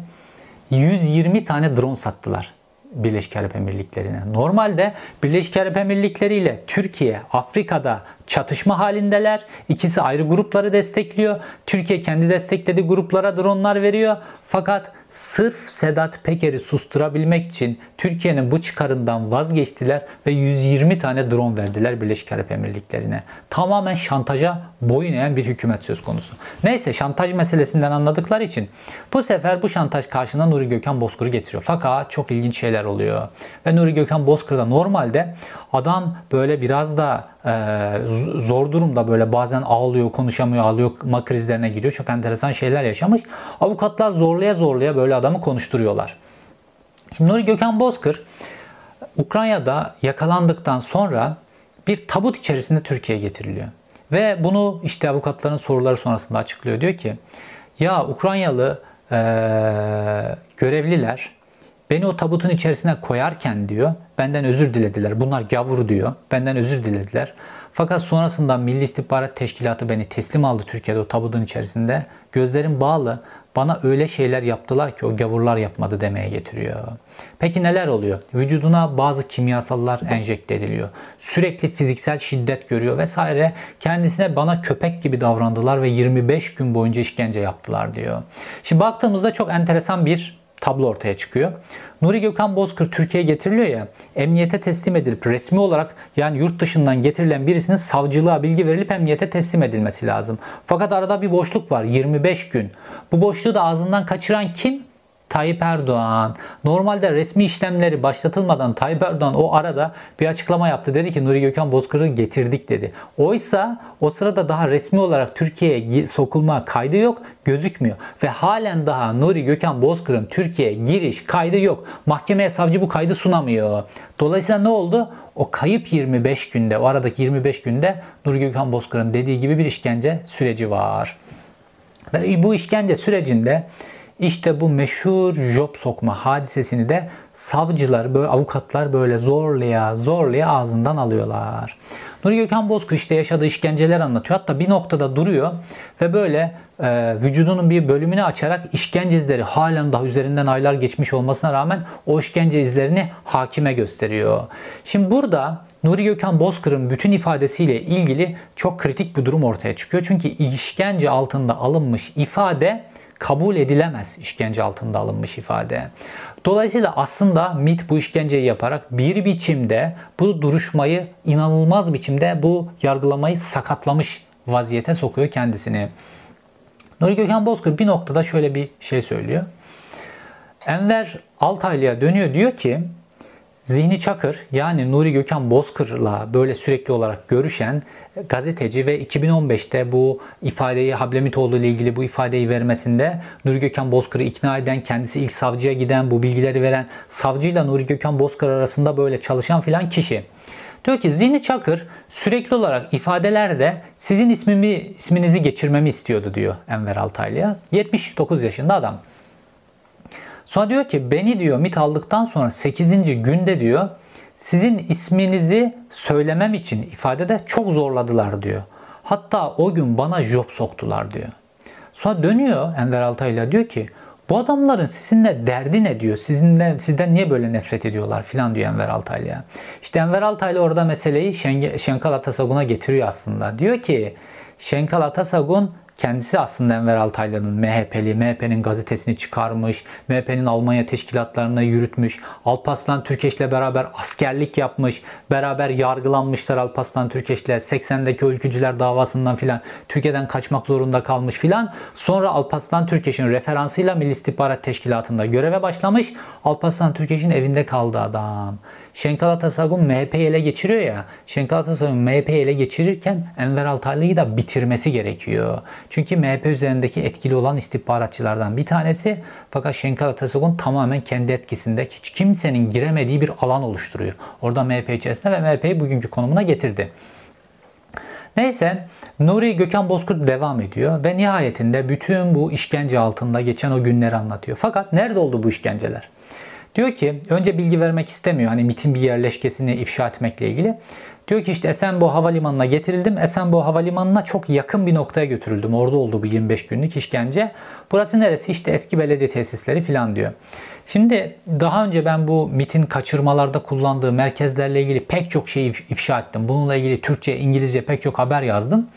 120 tane drone sattılar. Birleşik Arap Emirlikleri'ne. Normalde Birleşik Arap Emirlikleri ile Türkiye Afrika'da çatışma halindeler. İkisi ayrı grupları destekliyor. Türkiye kendi desteklediği gruplara dronlar veriyor. Fakat sırf Sedat Peker'i susturabilmek için Türkiye'nin bu çıkarından vazgeçtiler ve 120 tane drone verdiler Birleşik Arap Emirlikleri'ne. Tamamen şantaja boyun eğen bir hükümet söz konusu. Neyse şantaj meselesinden anladıkları için bu sefer bu şantaj karşına Nuri Gökhan Bozkır'ı getiriyor. Fakat çok ilginç şeyler oluyor. Ve Nuri Gökhan Bozkır normalde adam böyle biraz da zor durumda böyle bazen ağlıyor, konuşamıyor, ağlıyor, krizlerine giriyor. Çok enteresan şeyler yaşamış. Avukatlar zorlaya zorlaya böyle adamı konuşturuyorlar. Şimdi Nuri Gökhan Bozkır Ukrayna'da yakalandıktan sonra bir tabut içerisinde Türkiye'ye getiriliyor. Ve bunu işte avukatların soruları sonrasında açıklıyor. Diyor ki ya Ukraynalı e, görevliler beni o tabutun içerisine koyarken diyor benden özür dilediler. Bunlar gavur diyor. Benden özür dilediler. Fakat sonrasında Milli İstihbarat Teşkilatı beni teslim aldı Türkiye'de o tabutun içerisinde. Gözlerim bağlı. Bana öyle şeyler yaptılar ki o gavurlar yapmadı demeye getiriyor. Peki neler oluyor? Vücuduna bazı kimyasallar enjekte ediliyor. Sürekli fiziksel şiddet görüyor vesaire. Kendisine bana köpek gibi davrandılar ve 25 gün boyunca işkence yaptılar diyor. Şimdi baktığımızda çok enteresan bir tablo ortaya çıkıyor. Nuri Gökhan Bozkır Türkiye'ye getiriliyor ya, emniyete teslim edilip resmi olarak yani yurt dışından getirilen birisinin savcılığa bilgi verilip emniyete teslim edilmesi lazım. Fakat arada bir boşluk var 25 gün. Bu boşluğu da ağzından kaçıran kim? Tayyip Erdoğan normalde resmi işlemleri başlatılmadan Tayyip Erdoğan o arada bir açıklama yaptı. Dedi ki Nuri Gökhan Bozkır'ı getirdik dedi. Oysa o sırada daha resmi olarak Türkiye'ye sokulma kaydı yok gözükmüyor. Ve halen daha Nuri Gökhan Bozkır'ın Türkiye'ye giriş kaydı yok. Mahkemeye savcı bu kaydı sunamıyor. Dolayısıyla ne oldu? O kayıp 25 günde, o aradaki 25 günde Nuri Gökhan Bozkır'ın dediği gibi bir işkence süreci var. Ve bu işkence sürecinde işte bu meşhur job sokma hadisesini de savcılar, böyle avukatlar böyle zorlaya zorlaya ağzından alıyorlar. Nuri Gökhan Bozkır işte yaşadığı işkenceler anlatıyor. Hatta bir noktada duruyor ve böyle e, vücudunun bir bölümünü açarak işkence izleri halen daha üzerinden aylar geçmiş olmasına rağmen o işkence izlerini hakime gösteriyor. Şimdi burada Nuri Gökhan Bozkır'ın bütün ifadesiyle ilgili çok kritik bir durum ortaya çıkıyor. Çünkü işkence altında alınmış ifade kabul edilemez işkence altında alınmış ifade. Dolayısıyla aslında MIT bu işkenceyi yaparak bir biçimde bu duruşmayı inanılmaz biçimde bu yargılamayı sakatlamış vaziyete sokuyor kendisini. Nuri Gökhan Bozkır bir noktada şöyle bir şey söylüyor. Enver Altaylı'ya dönüyor diyor ki Zihni Çakır yani Nuri Gökhan Bozkır'la böyle sürekli olarak görüşen gazeteci ve 2015'te bu ifadeyi Hablemitoğlu ile ilgili bu ifadeyi vermesinde Nuri Gökhan Bozkır'ı ikna eden, kendisi ilk savcıya giden, bu bilgileri veren savcıyla Nuri Gökhan Bozkır arasında böyle çalışan filan kişi. Diyor ki Zihni Çakır sürekli olarak ifadelerde sizin ismimi, isminizi geçirmemi istiyordu diyor Enver Altaylı'ya. 79 yaşında adam. Sonra diyor ki beni diyor MIT aldıktan sonra 8. günde diyor sizin isminizi söylemem için ifadede çok zorladılar diyor. Hatta o gün bana job soktular diyor. Sonra dönüyor Enver Altaylı diyor ki bu adamların sizinle derdi ne diyor? Sizinle, sizden niye böyle nefret ediyorlar filan diyor Enver Altaylı'ya. İşte Enver Altaylı orada meseleyi Şenkal Atasagun'a getiriyor aslında. Diyor ki Şenkal Atasagun kendisi aslında Enver Altaylı'nın MHP'li, MHP'nin gazetesini çıkarmış, MHP'nin Almanya teşkilatlarını yürütmüş, Alparslan Türkeş'le beraber askerlik yapmış, beraber yargılanmışlar Alparslan Türkeş'le 80'deki ülkücüler davasından filan Türkiye'den kaçmak zorunda kalmış filan. Sonra Alparslan Türkeş'in referansıyla Milli İstihbarat Teşkilatı'nda göreve başlamış. Alparslan Türkeş'in evinde kaldı adam. Şenkal Atasagun MHP'yi ele geçiriyor ya. Şenkal Atasagun MHP'yi ele geçirirken Enver Altaylı'yı da bitirmesi gerekiyor. Çünkü MHP üzerindeki etkili olan istihbaratçılardan bir tanesi. Fakat Şenkal Atasagun tamamen kendi etkisinde hiç kimsenin giremediği bir alan oluşturuyor. Orada MHP içerisinde ve MHP'yi bugünkü konumuna getirdi. Neyse Nuri Gökhan Bozkurt devam ediyor ve nihayetinde bütün bu işkence altında geçen o günleri anlatıyor. Fakat nerede oldu bu işkenceler? Diyor ki önce bilgi vermek istemiyor hani MIT'in bir yerleşkesini ifşa etmekle ilgili. Diyor ki işte Esenboğa Havalimanı'na getirildim. Esenboğa Havalimanı'na çok yakın bir noktaya götürüldüm. Orada oldu bu 25 günlük işkence. Burası neresi? İşte eski belediye tesisleri falan diyor. Şimdi daha önce ben bu MIT'in kaçırmalarda kullandığı merkezlerle ilgili pek çok şeyi ifşa ettim. Bununla ilgili Türkçe, İngilizce pek çok haber yazdım.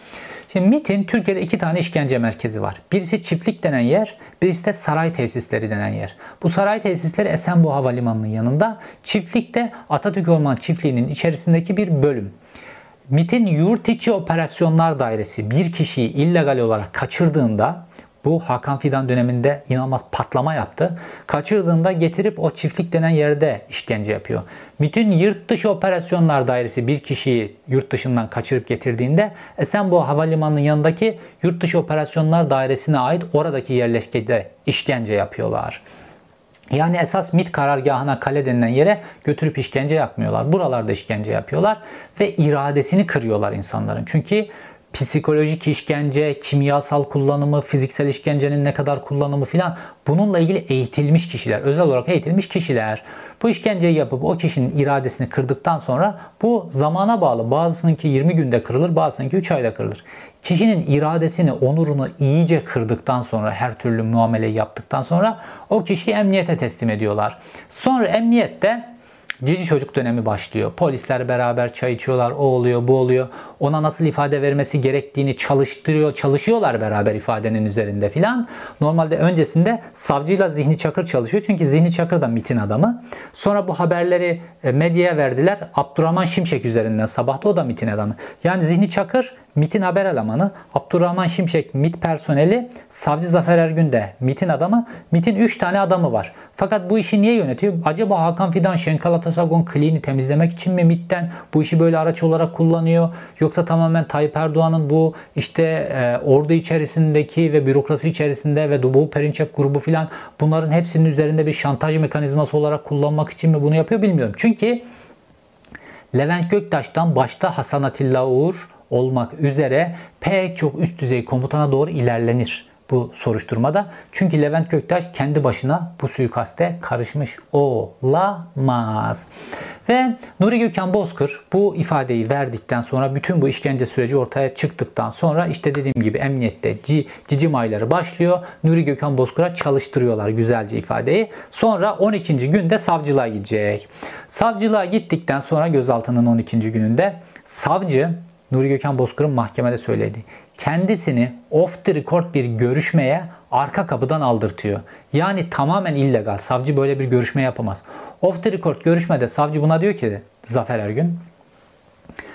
Şimdi MIT'in Türkiye'de iki tane işkence merkezi var. Birisi çiftlik denen yer, birisi de saray tesisleri denen yer. Bu saray tesisleri Esenboğa Havalimanı'nın yanında. Çiftlik de Atatürk Orman Çiftliği'nin içerisindeki bir bölüm. MIT'in yurt içi operasyonlar dairesi bir kişiyi illegal olarak kaçırdığında bu Hakan Fidan döneminde inanılmaz patlama yaptı. Kaçırdığında getirip o çiftlik denen yerde işkence yapıyor. Bütün yurt dışı operasyonlar dairesi bir kişiyi yurt dışından kaçırıp getirdiğinde Esenboğa Havalimanı'nın yanındaki yurt dışı operasyonlar dairesine ait oradaki yerleşkede işkence yapıyorlar. Yani esas MIT karargahına kale denilen yere götürüp işkence yapmıyorlar. Buralarda işkence yapıyorlar ve iradesini kırıyorlar insanların. Çünkü psikolojik işkence, kimyasal kullanımı, fiziksel işkencenin ne kadar kullanımı filan bununla ilgili eğitilmiş kişiler, özel olarak eğitilmiş kişiler bu işkenceyi yapıp o kişinin iradesini kırdıktan sonra bu zamana bağlı. Bazısınınki 20 günde kırılır, bazısınınki 3 ayda kırılır. Kişinin iradesini, onurunu iyice kırdıktan sonra, her türlü muameleyi yaptıktan sonra o kişiyi emniyete teslim ediyorlar. Sonra emniyette Cici çocuk dönemi başlıyor. Polisler beraber çay içiyorlar. O oluyor, bu oluyor. Ona nasıl ifade vermesi gerektiğini çalıştırıyor, çalışıyorlar beraber ifadenin üzerinde filan. Normalde öncesinde savcıyla Zihni Çakır çalışıyor. Çünkü Zihni Çakır da MIT'in adamı. Sonra bu haberleri e, medyaya verdiler. Abdurrahman Şimşek üzerinden sabahta o da MIT'in adamı. Yani Zihni Çakır MIT'in haber elemanı, Abdurrahman Şimşek MIT personeli, Savcı Zafer Ergün de MIT'in adamı. MIT'in 3 tane adamı var. Fakat bu işi niye yönetiyor? Acaba Hakan Fidan Şenkal Atasagon kliğini temizlemek için mi MIT'ten bu işi böyle araç olarak kullanıyor? Yoksa tamamen Tayyip Erdoğan'ın bu işte e, ordu içerisindeki ve bürokrasi içerisinde ve Doğu Perinçek grubu filan bunların hepsinin üzerinde bir şantaj mekanizması olarak kullanmak için mi bunu yapıyor bilmiyorum. Çünkü Levent Göktaş'tan başta Hasan Atilla Uğur olmak üzere pek çok üst düzey komutana doğru ilerlenir bu soruşturmada. Çünkü Levent Göktaş kendi başına bu suikaste karışmış olamaz. Ve Nuri Gökhan Bozkır bu ifadeyi verdikten sonra bütün bu işkence süreci ortaya çıktıktan sonra işte dediğim gibi emniyette cicim ayları başlıyor. Nuri Gökhan Bozkır'a çalıştırıyorlar güzelce ifadeyi. Sonra 12. günde savcılığa gidecek. Savcılığa gittikten sonra gözaltının 12. gününde savcı Nuri Gökhan Bozkır'ın mahkemede söyledi. Kendisini off the record bir görüşmeye arka kapıdan aldırtıyor. Yani tamamen illegal. Savcı böyle bir görüşme yapamaz. Off the record görüşmede savcı buna diyor ki Zafer Ergün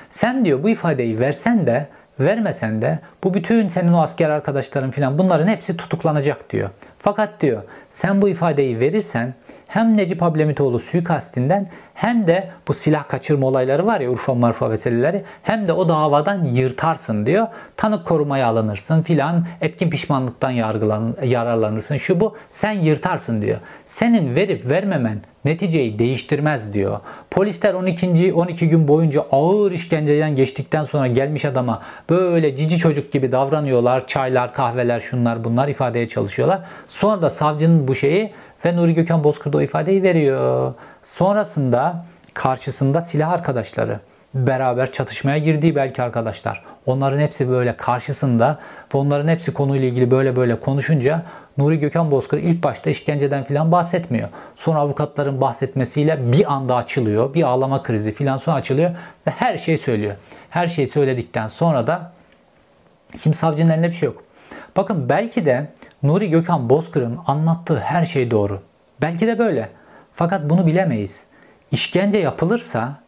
sen diyor bu ifadeyi versen de vermesen de bu bütün senin o asker arkadaşların filan bunların hepsi tutuklanacak diyor. Fakat diyor sen bu ifadeyi verirsen hem Necip Ablemitoğlu suikastinden hem de bu silah kaçırma olayları var ya Urfa Marfa meseleleri hem de o davadan yırtarsın diyor. Tanık korumaya alınırsın filan etkin pişmanlıktan yargılan, yararlanırsın şu bu sen yırtarsın diyor. Senin verip vermemen neticeyi değiştirmez diyor. Polisler 12. 12 gün boyunca ağır işkenceden geçtikten sonra gelmiş adama böyle cici çocuk gibi davranıyorlar. Çaylar, kahveler, şunlar bunlar ifadeye çalışıyorlar. Sonra da savcının bu şeyi ve Nuri Gökhan Bozkurt o ifadeyi veriyor. Sonrasında karşısında silah arkadaşları beraber çatışmaya girdiği belki arkadaşlar. Onların hepsi böyle karşısında ve onların hepsi konuyla ilgili böyle böyle konuşunca Nuri Gökhan Bozkır ilk başta işkenceden filan bahsetmiyor. Sonra avukatların bahsetmesiyle bir anda açılıyor. Bir ağlama krizi filan sonra açılıyor ve her şeyi söylüyor. Her şeyi söyledikten sonra da şimdi savcının elinde bir şey yok. Bakın belki de Nuri Gökhan Bozkır'ın anlattığı her şey doğru. Belki de böyle. Fakat bunu bilemeyiz. İşkence yapılırsa,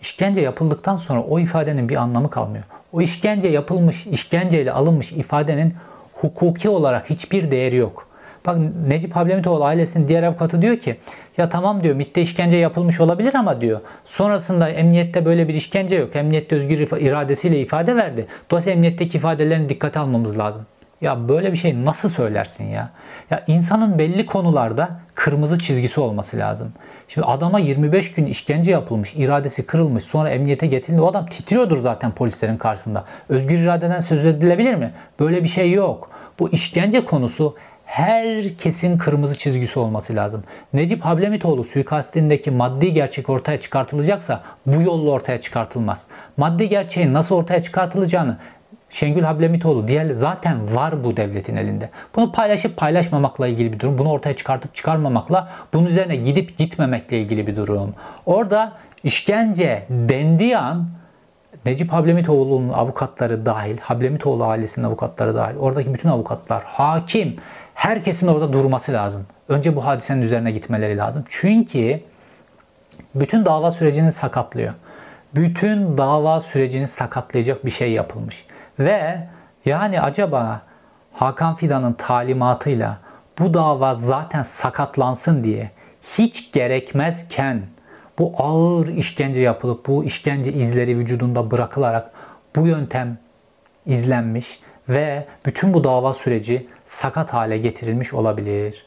işkence yapıldıktan sonra o ifadenin bir anlamı kalmıyor. O işkence yapılmış, işkenceyle alınmış ifadenin hukuki olarak hiçbir değeri yok. Bak Necip Hablemitoğlu ailesinin diğer avukatı diyor ki ya tamam diyor MIT'te işkence yapılmış olabilir ama diyor sonrasında emniyette böyle bir işkence yok. Emniyette özgür iradesiyle ifade verdi. Dolayısıyla emniyetteki ifadelerini dikkate almamız lazım. Ya böyle bir şey nasıl söylersin ya? Ya insanın belli konularda kırmızı çizgisi olması lazım. Şimdi adama 25 gün işkence yapılmış, iradesi kırılmış, sonra emniyete getirildi. O adam titriyordur zaten polislerin karşısında. Özgür iradeden söz edilebilir mi? Böyle bir şey yok. Bu işkence konusu herkesin kırmızı çizgisi olması lazım. Necip Hablemitoğlu suikastindeki maddi gerçek ortaya çıkartılacaksa bu yolla ortaya çıkartılmaz. Maddi gerçeğin nasıl ortaya çıkartılacağını Şengül Hablemitoğlu diğer zaten var bu devletin elinde. Bunu paylaşıp paylaşmamakla ilgili bir durum. Bunu ortaya çıkartıp çıkarmamakla bunun üzerine gidip gitmemekle ilgili bir durum. Orada işkence dendiği an Necip Hablemitoğlu'nun avukatları dahil, Hablemitoğlu ailesinin avukatları dahil, oradaki bütün avukatlar, hakim, herkesin orada durması lazım. Önce bu hadisenin üzerine gitmeleri lazım. Çünkü bütün dava sürecini sakatlıyor. Bütün dava sürecini sakatlayacak bir şey yapılmış. Ve yani acaba Hakan Fidan'ın talimatıyla bu dava zaten sakatlansın diye hiç gerekmezken bu ağır işkence yapılıp bu işkence izleri vücudunda bırakılarak bu yöntem izlenmiş ve bütün bu dava süreci sakat hale getirilmiş olabilir.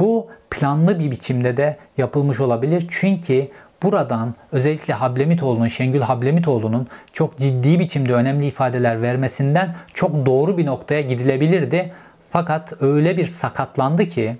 Bu planlı bir biçimde de yapılmış olabilir. Çünkü buradan özellikle Hablemitoğlu'nun, Şengül Hablemitoğlu'nun çok ciddi biçimde önemli ifadeler vermesinden çok doğru bir noktaya gidilebilirdi. Fakat öyle bir sakatlandı ki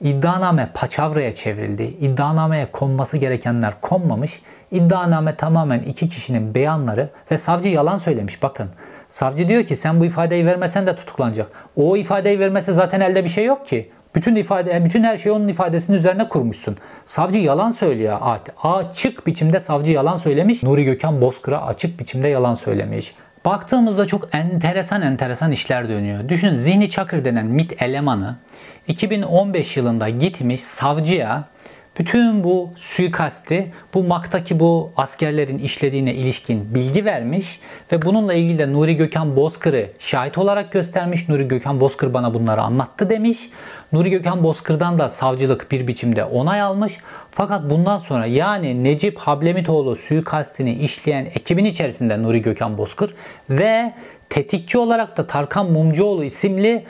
iddianame paçavraya çevrildi. İddianameye konması gerekenler konmamış. İddianame tamamen iki kişinin beyanları ve savcı yalan söylemiş. Bakın savcı diyor ki sen bu ifadeyi vermesen de tutuklanacak. O ifadeyi vermese zaten elde bir şey yok ki. Bütün ifade, bütün her şeyi onun ifadesinin üzerine kurmuşsun. Savcı yalan söylüyor. Açık biçimde savcı yalan söylemiş. Nuri Gökhan Bozkır'a açık biçimde yalan söylemiş. Baktığımızda çok enteresan enteresan işler dönüyor. Düşün Zihni Çakır denen MIT elemanı 2015 yılında gitmiş savcıya bütün bu suikasti bu MAK'taki bu askerlerin işlediğine ilişkin bilgi vermiş ve bununla ilgili de Nuri Gökhan Bozkır'ı şahit olarak göstermiş. Nuri Gökhan Bozkır bana bunları anlattı demiş. Nuri Gökhan Bozkır'dan da savcılık bir biçimde onay almış. Fakat bundan sonra yani Necip Hablemitoğlu suikastini işleyen ekibin içerisinde Nuri Gökhan Bozkır ve tetikçi olarak da Tarkan Mumcuoğlu isimli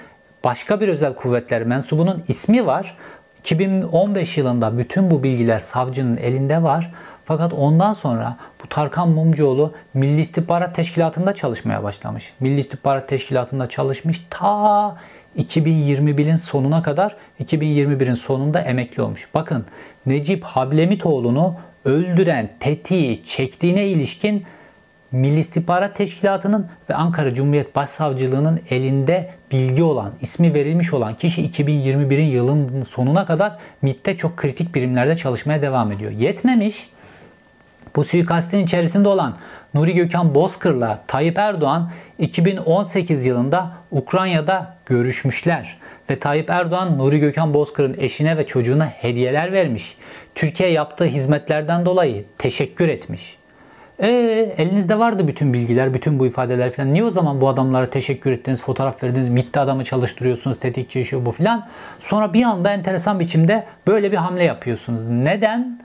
başka bir özel kuvvetler mensubunun ismi var. 2015 yılında bütün bu bilgiler savcının elinde var. Fakat ondan sonra bu Tarkan Mumcuoğlu Milli İstihbarat Teşkilatı'nda çalışmaya başlamış. Milli İstihbarat Teşkilatı'nda çalışmış ta 2021'in sonuna kadar 2021'in sonunda emekli olmuş. Bakın Necip Hablemitoğlu'nu öldüren tetiği çektiğine ilişkin Milli İstihbarat Teşkilatı'nın ve Ankara Cumhuriyet Başsavcılığı'nın elinde bilgi olan, ismi verilmiş olan kişi 2021'in yılın sonuna kadar MIT'te çok kritik birimlerde çalışmaya devam ediyor. Yetmemiş. Bu suikastin içerisinde olan Nuri Gökhan Bozkır'la Tayyip Erdoğan 2018 yılında Ukrayna'da görüşmüşler. Ve Tayyip Erdoğan Nuri Gökhan Bozkır'ın eşine ve çocuğuna hediyeler vermiş. Türkiye yaptığı hizmetlerden dolayı teşekkür etmiş. E elinizde vardı bütün bilgiler, bütün bu ifadeler falan. Niye o zaman bu adamlara teşekkür ettiniz, fotoğraf verdiniz, MIT'te adamı çalıştırıyorsunuz, tetikçi şu bu filan. Sonra bir anda enteresan biçimde böyle bir hamle yapıyorsunuz. Neden?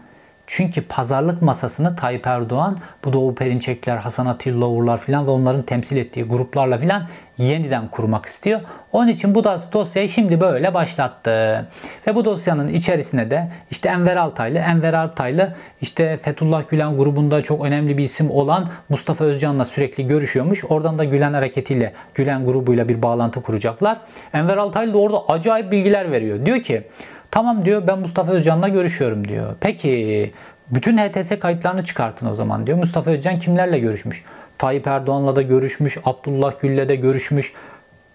Çünkü pazarlık masasını Tayyip Erdoğan, bu Doğu Perinçekler, Hasan Atilla Uğurlar filan ve onların temsil ettiği gruplarla filan yeniden kurmak istiyor. Onun için bu dosyayı şimdi böyle başlattı. Ve bu dosyanın içerisine de işte Enver Altaylı, Enver Altaylı işte Fethullah Gülen grubunda çok önemli bir isim olan Mustafa Özcan'la sürekli görüşüyormuş. Oradan da Gülen hareketiyle, Gülen grubuyla bir bağlantı kuracaklar. Enver Altaylı da orada acayip bilgiler veriyor. Diyor ki Tamam diyor ben Mustafa Özcan'la görüşüyorum diyor. Peki bütün HTS kayıtlarını çıkartın o zaman diyor. Mustafa Özcan kimlerle görüşmüş? Tayyip Erdoğan'la da görüşmüş, Abdullah Gül'le de görüşmüş,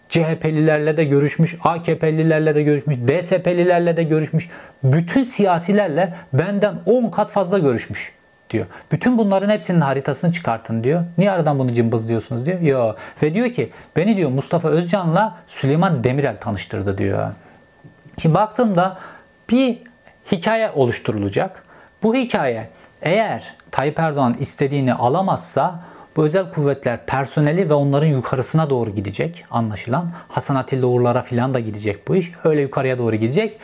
CHP'lilerle de görüşmüş, AKP'lilerle de görüşmüş, DSP'lilerle de görüşmüş. Bütün siyasilerle benden 10 kat fazla görüşmüş. diyor. Bütün bunların hepsinin haritasını çıkartın diyor. Niye aradan bunu cımbızlıyorsunuz diyor. Yo. Ve diyor ki beni diyor Mustafa Özcan'la Süleyman Demirel tanıştırdı diyor. Şimdi baktığımda bir hikaye oluşturulacak. Bu hikaye eğer Tayyip Erdoğan istediğini alamazsa bu özel kuvvetler personeli ve onların yukarısına doğru gidecek anlaşılan. Hasan Atilla Uğurlar'a falan da gidecek bu iş. Öyle yukarıya doğru gidecek.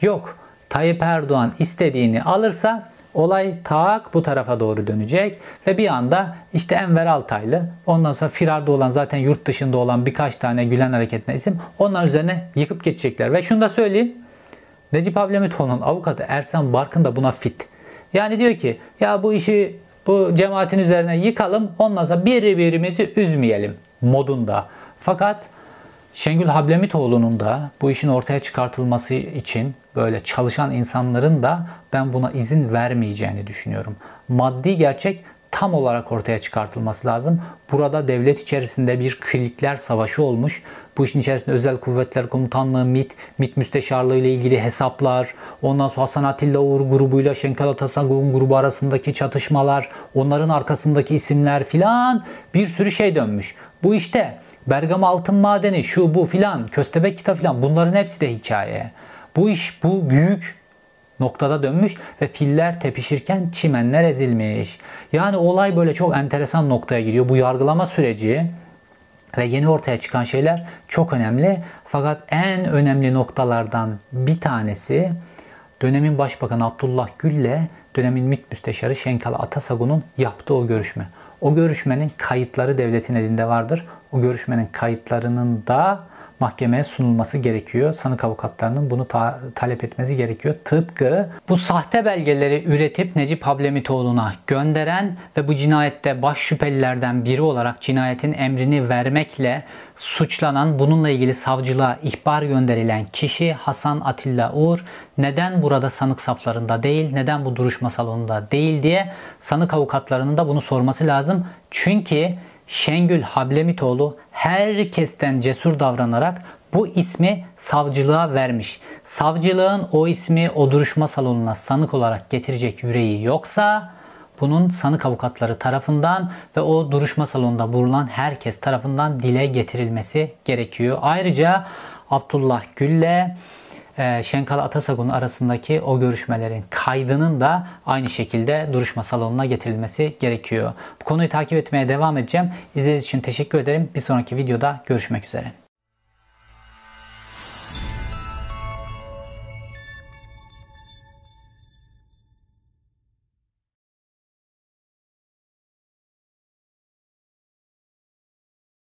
Yok Tayyip Erdoğan istediğini alırsa olay tak bu tarafa doğru dönecek ve bir anda işte Enver Altaylı ondan sonra firarda olan zaten yurt dışında olan birkaç tane Gülen hareketine isim onlar üzerine yıkıp geçecekler. Ve şunu da söyleyeyim Necip Ablemitoğlu'nun avukatı Ersan Barkın da buna fit. Yani diyor ki ya bu işi bu cemaatin üzerine yıkalım ondan sonra birbirimizi üzmeyelim modunda. Fakat Şengül Hablemitoğlu'nun da bu işin ortaya çıkartılması için böyle çalışan insanların da ben buna izin vermeyeceğini düşünüyorum. Maddi gerçek tam olarak ortaya çıkartılması lazım. Burada devlet içerisinde bir klikler savaşı olmuş. Bu işin içerisinde Özel Kuvvetler Komutanlığı, MİT, MİT Müsteşarlığı ile ilgili hesaplar, ondan sonra Hasan Atilla Uğur grubuyla Şenkal Atasagun grubu arasındaki çatışmalar, onların arkasındaki isimler filan bir sürü şey dönmüş. Bu işte Bergama Altın Madeni, şu bu filan, Köstebek Kitap filan bunların hepsi de hikaye. Bu iş bu büyük noktada dönmüş ve filler tepişirken çimenler ezilmiş. Yani olay böyle çok enteresan noktaya gidiyor. Bu yargılama süreci ve yeni ortaya çıkan şeyler çok önemli. Fakat en önemli noktalardan bir tanesi dönemin başbakanı Abdullah Gül ile dönemin MİT müsteşarı Şenkal Atasagun'un yaptığı o görüşme. O görüşmenin kayıtları devletin elinde vardır. O görüşmenin kayıtlarının da mahkemeye sunulması gerekiyor. Sanık avukatlarının bunu ta- talep etmesi gerekiyor. Tıpkı bu sahte belgeleri üretip Necip Hablemitoğlu'na gönderen ve bu cinayette baş şüphelilerden biri olarak cinayetin emrini vermekle suçlanan, bununla ilgili savcılığa ihbar gönderilen kişi Hasan Atilla Uğur neden burada sanık saflarında değil, neden bu duruşma salonunda değil diye sanık avukatlarının da bunu sorması lazım. Çünkü Şengül Hablemitoğlu herkesten cesur davranarak bu ismi savcılığa vermiş. Savcılığın o ismi o duruşma salonuna sanık olarak getirecek yüreği yoksa bunun sanık avukatları tarafından ve o duruşma salonunda bulunan herkes tarafından dile getirilmesi gerekiyor. Ayrıca Abdullah Gül'le Şenkal Atasagun arasındaki o görüşmelerin kaydının da aynı şekilde duruşma salonuna getirilmesi gerekiyor. Bu konuyu takip etmeye devam edeceğim. İzlediğiniz için teşekkür ederim. Bir sonraki videoda görüşmek üzere.